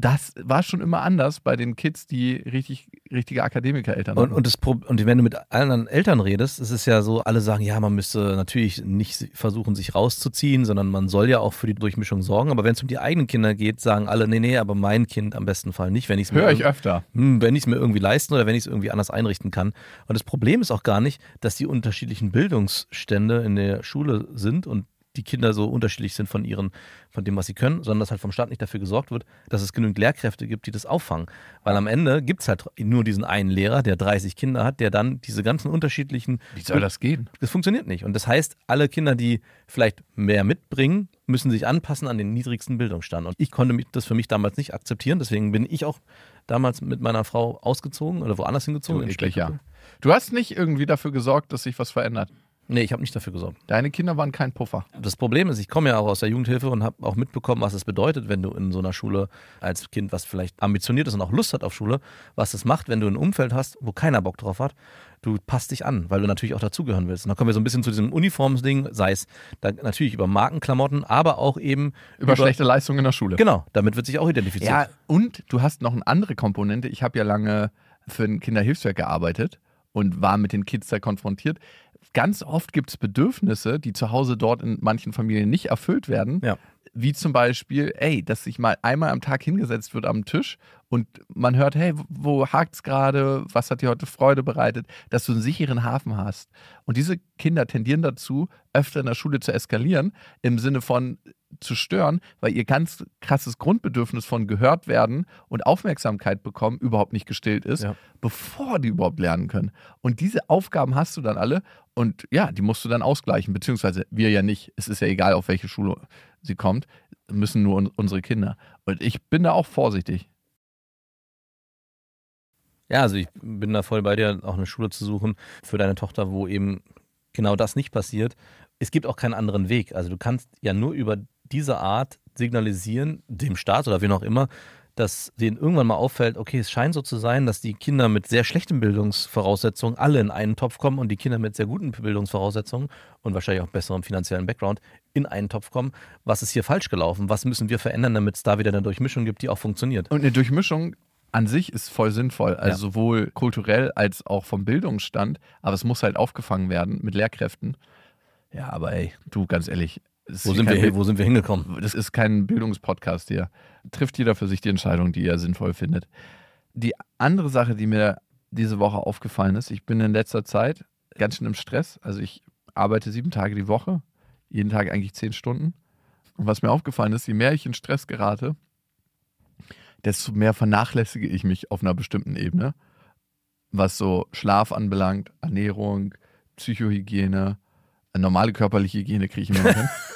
Das war schon immer anders bei den Kids, die richtig, richtige Akademikereltern Und, hatten. und, das und wenn du mit anderen Eltern redest, ist es ja so, alle sagen, ja, man müsste natürlich nicht versuchen, sich rauszuziehen, sondern man soll ja auch für die Durchmischung sorgen. Aber wenn es um die eigenen Kinder geht, sagen alle, nee, nee, aber mein Kind am besten Fall nicht, wenn ich es mir, Höre ich öfter. hm, wenn ich's mir irgendwie leisten oder wenn ich es irgendwie anders einrichten kann. Und das Problem ist auch gar nicht, dass die unterschiedlichen Bildungsstände in der Schule sind und die Kinder so unterschiedlich sind von ihren, von dem, was sie können, sondern dass halt vom Staat nicht dafür gesorgt wird, dass es genügend Lehrkräfte gibt, die das auffangen. Weil am Ende gibt es halt nur diesen einen Lehrer, der 30 Kinder hat, der dann diese ganzen unterschiedlichen. Wie soll das gehen? Das funktioniert nicht. Und das heißt, alle Kinder, die vielleicht mehr mitbringen, müssen sich anpassen an den niedrigsten Bildungsstand. Und ich konnte das für mich damals nicht akzeptieren. Deswegen bin ich auch damals mit meiner Frau ausgezogen oder woanders hingezogen. Du eklig, ja. Du hast nicht irgendwie dafür gesorgt, dass sich was verändert. Nee, ich habe nicht dafür gesorgt. Deine Kinder waren kein Puffer. Das Problem ist, ich komme ja auch aus der Jugendhilfe und habe auch mitbekommen, was es bedeutet, wenn du in so einer Schule als Kind, was vielleicht ambitioniert ist und auch Lust hat auf Schule, was es macht, wenn du ein Umfeld hast, wo keiner Bock drauf hat. Du passt dich an, weil du natürlich auch dazugehören willst. Und dann kommen wir so ein bisschen zu diesem Uniformsding, sei es natürlich über Markenklamotten, aber auch eben Über, schlechte Leistungen in der Schule. Genau, damit wird sich auch identifiziert. Ja, und du hast noch eine andere Komponente. Ich habe ja lange für ein Kinderhilfswerk gearbeitet und war mit den Kids da konfrontiert. Ganz oft gibt es Bedürfnisse, die zu Hause dort in manchen Familien nicht erfüllt werden. Ja. Wie zum Beispiel, ey, dass sich mal einmal am Tag hingesetzt wird am Tisch und man hört, hey, wo hakt's gerade? Was hat dir heute Freude bereitet? Dass du einen sicheren Hafen hast. Und diese Kinder tendieren dazu, öfter in der Schule zu eskalieren, im Sinne von zu stören, weil ihr ganz krasses Grundbedürfnis von gehört werden und Aufmerksamkeit bekommen überhaupt nicht gestillt ist, Ja. bevor die überhaupt lernen können. Und diese Aufgaben hast du dann alle und ja, die musst du dann ausgleichen, beziehungsweise wir ja nicht. Es ist ja egal, auf welche Schule sie kommt, müssen nur un unsere Kinder. Und ich bin da auch vorsichtig. Ja, also ich bin da voll bei dir, auch eine Schule zu suchen für deine Tochter, wo eben genau das nicht passiert. Es gibt auch keinen anderen Weg. Also du kannst ja nur über diese Art signalisieren, dem Staat oder wen auch immer, dass denen irgendwann mal auffällt, okay, es scheint so zu sein, dass die Kinder mit sehr schlechten Bildungsvoraussetzungen alle in einen Topf kommen und die Kinder mit sehr guten Bildungsvoraussetzungen und wahrscheinlich auch besserem finanziellen Background in einen Topf kommen. Was ist hier falsch gelaufen? Was müssen wir verändern, damit es da wieder eine Durchmischung gibt, die auch funktioniert? Und eine Durchmischung an sich ist voll sinnvoll, also Ja. sowohl kulturell als auch vom Bildungsstand, aber es muss halt aufgefangen werden mit Lehrkräften. Ja, aber ey, du, ganz ehrlich, Wo sind, wir, wo sind wir hingekommen? Das ist kein Bildungspodcast hier. Trifft jeder für sich die Entscheidung, die er sinnvoll findet. Die andere Sache, die mir diese Woche aufgefallen ist, ich bin in letzter Zeit ganz schön im Stress. Also ich arbeite sieben Tage die Woche, jeden Tag eigentlich zehn Stunden. Und was mir aufgefallen ist, je mehr ich in Stress gerate, desto mehr vernachlässige ich mich auf einer bestimmten Ebene. Was so Schlaf anbelangt, Ernährung, Psychohygiene, normale körperliche Hygiene kriege ich immer hin.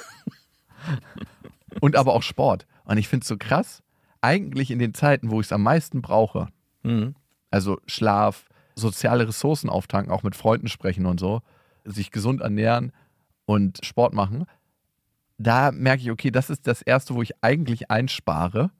Und aber auch Sport. Und ich finde es so krass, eigentlich in den Zeiten, wo ich es am meisten brauche, Mhm. also Schlaf, soziale Ressourcen auftanken, auch mit Freunden sprechen und so, sich gesund ernähren und Sport machen, da merke ich, okay, das ist das Erste, wo ich eigentlich einspare,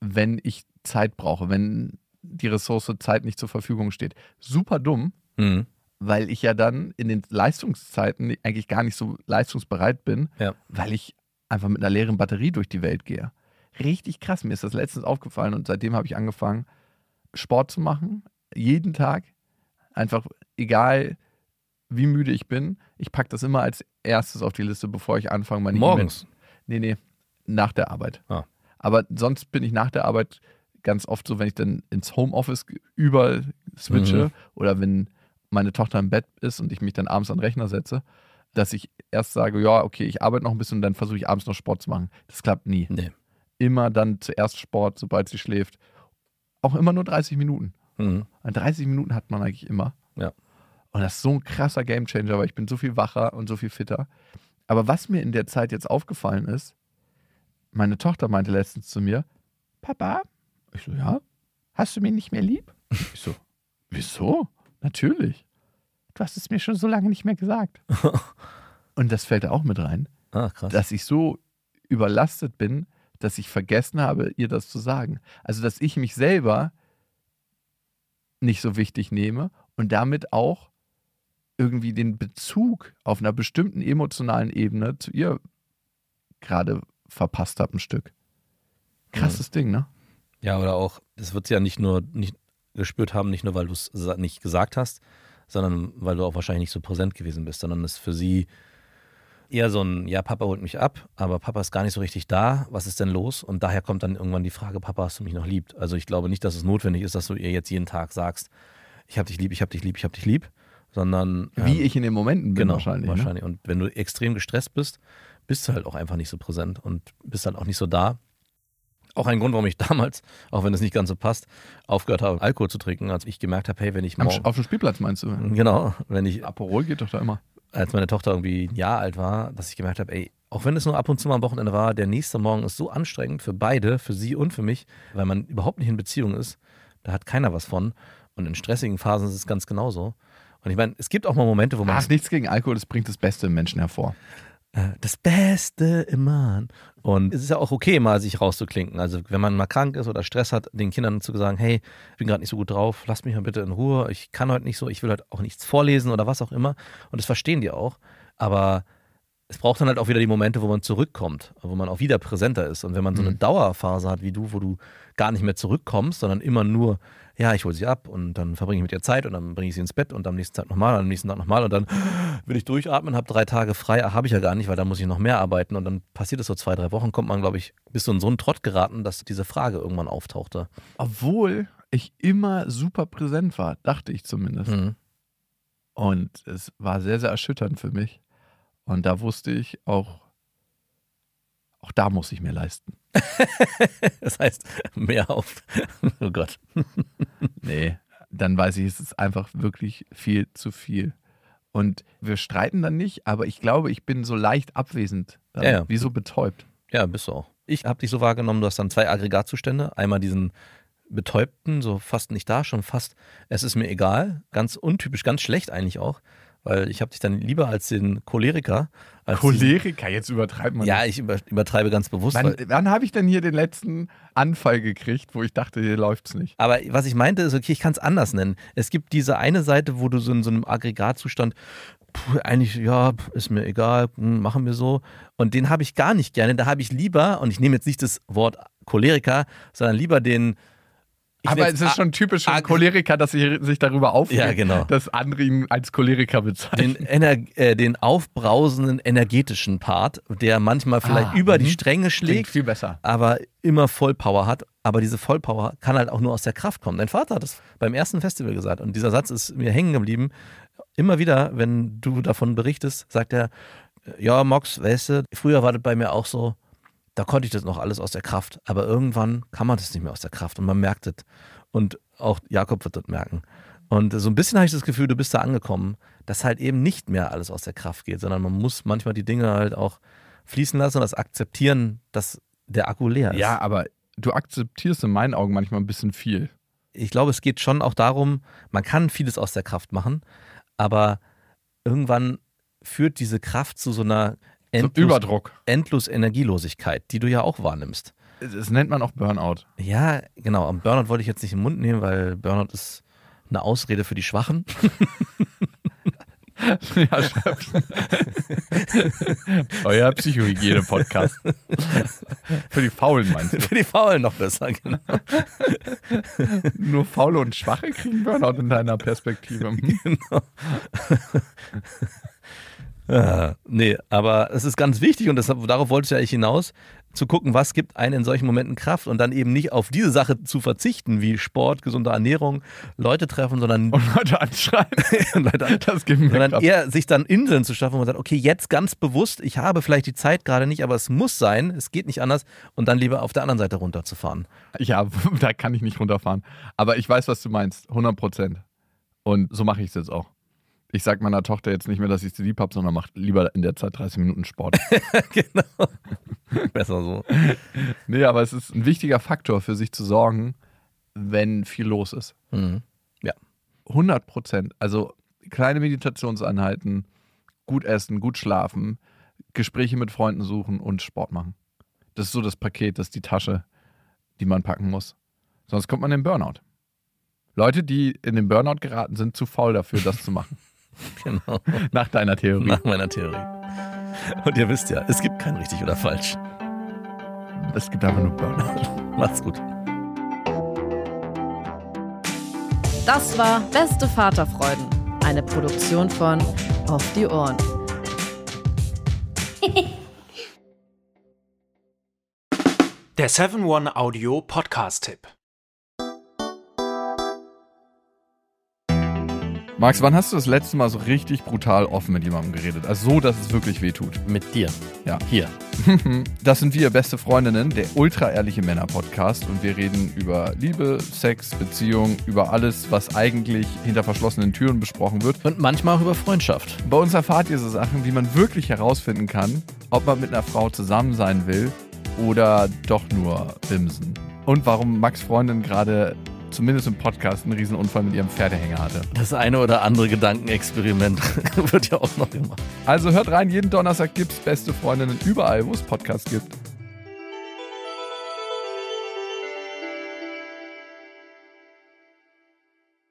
wenn ich Zeit brauche, wenn die Ressource Zeit nicht zur Verfügung steht. Super dumm, Mhm. Weil ich ja dann in den Leistungszeiten eigentlich gar nicht so leistungsbereit bin, Ja. weil ich einfach mit einer leeren Batterie durch die Welt gehe. Richtig krass, mir ist das letztens aufgefallen und seitdem habe ich angefangen, Sport zu machen, jeden Tag. Einfach egal, wie müde ich bin, ich packe das immer als erstes auf die Liste, bevor ich anfange, meine Morgens. E-Mails- Nee, nee, nach der Arbeit. Ah. Aber sonst bin ich nach der Arbeit ganz oft so, wenn ich dann ins Homeoffice über switche Mhm. oder wenn meine Tochter im Bett ist und ich mich dann abends an den Rechner setze, dass ich erst sage, ja, okay, ich arbeite noch ein bisschen und dann versuche ich abends noch Sport zu machen. Das klappt nie. Nee. Immer dann zuerst Sport, sobald sie schläft. Auch immer nur 30 Minuten. Mhm. Und 30 Minuten hat man eigentlich immer. Ja. Und das ist so ein krasser Gamechanger, weil ich bin so viel wacher und so viel fitter. Aber was mir in der Zeit jetzt aufgefallen ist, meine Tochter meinte letztens zu mir, Papa, ich so, ja, hast du mich nicht mehr lieb? Ich so, wieso? Natürlich. Du hast es mir schon so lange nicht mehr gesagt. Und das fällt da auch mit rein, Ah, krass. dass ich so überlastet bin, dass ich vergessen habe, ihr das zu sagen. Also, dass ich mich selber nicht so wichtig nehme und damit auch irgendwie den Bezug auf einer bestimmten emotionalen Ebene zu ihr gerade verpasst habe, ein Stück. Krasses Ding, ne? Ja, oder auch, das wird sie ja nicht nur nicht gespürt haben, nicht nur, weil du es nicht gesagt hast, sondern weil du auch wahrscheinlich nicht so präsent gewesen bist, sondern es ist für sie eher so ein, ja, Papa holt mich ab, aber Papa ist gar nicht so richtig da, was ist denn los? Und daher kommt dann irgendwann die Frage, Papa, hast du mich noch liebt? Also ich glaube nicht, dass es notwendig ist, dass du ihr jetzt jeden Tag sagst, ich hab dich lieb, ich hab dich lieb, ich hab dich lieb, sondern Wie ähm, ich in den Momenten bin genau, wahrscheinlich. Ne? wahrscheinlich. Und wenn du extrem gestresst bist, bist du halt auch einfach nicht so präsent und bist halt auch nicht so da. Auch ein Grund, warum ich damals, auch wenn es nicht ganz so passt, aufgehört habe, Alkohol zu trinken, als ich gemerkt habe, hey, wenn ich morgen, auf dem Spielplatz meinst du? genau, wenn ich, Aperol geht doch da immer. als meine Tochter irgendwie ein Jahr alt war, dass ich gemerkt habe, ey, auch wenn es nur ab und zu mal am Wochenende war, der nächste Morgen ist so anstrengend für beide, für sie und für mich, weil man überhaupt nicht in Beziehung ist. Da hat keiner was von. Und in stressigen Phasen ist es ganz genauso. Und ich meine, es gibt auch mal Momente, wo man Ach, nichts gegen Alkohol, das bringt das Beste im Menschen hervor. Äh, das Beste im Mann. Und es ist ja auch okay, mal sich rauszuklinken. Also wenn man mal krank ist oder Stress hat, den Kindern zu sagen, hey, ich bin gerade nicht so gut drauf, lasst mich mal bitte in Ruhe, ich kann heute nicht so, ich will heute auch nichts vorlesen oder was auch immer. Und das verstehen die auch. Aber es braucht dann halt auch wieder die Momente, wo man zurückkommt, wo man auch wieder präsenter ist. Und wenn man so eine Mhm. Dauerphase hat wie du, wo du gar nicht mehr zurückkommst, sondern immer nur, ja, ich hole sie ab und dann verbringe ich mit ihr Zeit und dann bringe ich sie ins Bett und am nächsten Tag nochmal und am nächsten Tag nochmal und dann will ich durchatmen, habe drei Tage frei, habe ich ja gar nicht, weil da muss ich noch mehr arbeiten und dann passiert es so zwei, drei Wochen, kommt man, glaube ich, bis so in so einen Trott geraten, dass diese Frage irgendwann auftauchte. Obwohl ich immer super präsent war, dachte ich zumindest. Mhm. Und es war sehr, sehr erschütternd für mich. Und da wusste ich auch, auch da muss ich mir leisten. Das heißt, mehr auf. Oh Gott. Nee, dann weiß ich, es ist einfach wirklich viel zu viel. Und wir streiten dann nicht, aber ich glaube, ich bin so leicht abwesend. Dann, Ja, ja. Wie so betäubt. Ja, bist du auch. Ich habe dich so wahrgenommen, du hast dann zwei Aggregatzustände. Einmal diesen betäubten, so fast nicht da, schon fast, es ist mir egal. Ganz untypisch, ganz schlecht eigentlich auch. Weil ich habe dich dann lieber als den Choleriker. Als diesen- Choleriker, jetzt übertreibt man. Ja, ich über, übertreibe ganz bewusst. Wann, wann habe ich denn hier den letzten Anfall gekriegt, wo ich dachte, hier läuft's nicht? aber was ich meinte, ist, okay, ich kann es anders nennen. Es gibt diese eine Seite, wo du so in so einem Aggregatzustand, puh, eigentlich, ja, ist mir egal, hm, machen wir so. Und den habe ich gar nicht gerne. Da habe ich lieber, und ich nehme jetzt nicht das Wort Choleriker, sondern lieber den. Ich aber es ist schon typisch für Choleriker, dass sie sich darüber aufregt, Ja, genau. dass andere ihn als Choleriker bezeichnen. den, Ener äh, den aufbrausenden energetischen Part, der manchmal vielleicht Ah, über die mhm. Stränge schlägt, viel besser. aber immer Vollpower hat. Aber diese Vollpower kann halt auch nur aus der Kraft kommen. Dein Vater hat es beim ersten Festival gesagt und dieser Satz ist mir hängen geblieben. Immer wieder, wenn du davon berichtest, sagt er, ja, Mox, weißt du, früher war das bei mir auch so, da konnte ich das noch alles aus der Kraft. Aber irgendwann kann man das nicht mehr aus der Kraft und man merkt es. Und auch Jakob wird das merken. Und so ein bisschen habe ich das Gefühl, du bist da angekommen, dass halt eben nicht mehr alles aus der Kraft geht, sondern man muss manchmal die Dinge halt auch fließen lassen und das akzeptieren, dass der Akku leer ist. Ja, aber du akzeptierst in meinen Augen manchmal ein bisschen viel. ich glaube, es geht schon auch darum, man kann vieles aus der Kraft machen, aber irgendwann führt diese Kraft zu so einer endlos, Überdruck. endlos Energielosigkeit, die du ja auch wahrnimmst. Das nennt man auch Burnout. Ja, genau. Am Burnout wollte ich jetzt nicht im Mund nehmen, weil Burnout ist eine Ausrede für die Schwachen. ja, schreibt. Euer Psychohygiene-Podcast. Für die Faulen meinst du? für die Faulen noch besser, genau. Nur Faule und Schwache kriegen Burnout in deiner Perspektive. Hm? Nee, aber es ist ganz wichtig und deshalb, darauf wollte ich ja eigentlich hinaus, zu gucken, was gibt einen in solchen Momenten Kraft und dann eben nicht auf diese Sache zu verzichten, wie Sport, gesunde Ernährung, Leute treffen, sondern, Und Leute anschreien. Leute, Das gibt mir sondern Kraft. eher sich dann Inseln zu schaffen, wo man sagt, okay, jetzt ganz bewusst, ich habe vielleicht die Zeit gerade nicht, aber es muss sein, es geht nicht anders und dann lieber auf der anderen Seite runterzufahren. Ja, da kann ich nicht runterfahren. Aber ich weiß, was du meinst. 100 Prozent. Und so mache ich es jetzt auch. Ich sage meiner Tochter jetzt nicht mehr, dass ich sie lieb habe, sondern macht lieber in der Zeit 30 Minuten Sport. genau. Besser so. nee, aber es ist ein wichtiger Faktor für sich zu sorgen, wenn viel los ist. Mhm. 100 Prozent. Also kleine Meditationseinheiten, gut essen, gut schlafen, Gespräche mit Freunden suchen und Sport machen. Das ist so das Paket, das ist die Tasche, die man packen muss. Sonst kommt man in den Burnout. Leute, die in den Burnout geraten, sind zu faul dafür, das zu machen. Genau. Nach deiner Theorie. Nach meiner Theorie. Und ihr wisst ja, es gibt kein richtig oder falsch. Es gibt einfach nur Burnout. Macht's gut. Das war Beste Vaterfreuden, eine Produktion von Auf die Ohren. Der 7-One-Audio-Podcast-Tipp. Max, wann hast du das letzte Mal so richtig brutal offen mit jemandem geredet? Also so, dass es wirklich wehtut. Mit dir. Ja. Hier. Das sind wir, beste Freundinnen, der ultra-ehrliche Männer-Podcast. Und wir reden über Liebe, Sex, Beziehung, über alles, was eigentlich hinter verschlossenen Türen besprochen wird. Und manchmal auch über Freundschaft. Bei uns erfahrt ihr so Sachen, wie man wirklich herausfinden kann, ob man mit einer Frau zusammen sein will oder doch nur bimsen. Und warum Max Freundin gerade zumindest im Podcast einen Riesenunfall mit ihrem Pferdehänger hatte. Das eine oder andere Gedankenexperiment wird ja auch noch gemacht. Also hört rein, jeden Donnerstag gibt's beste Freundinnen überall, wo es Podcasts gibt.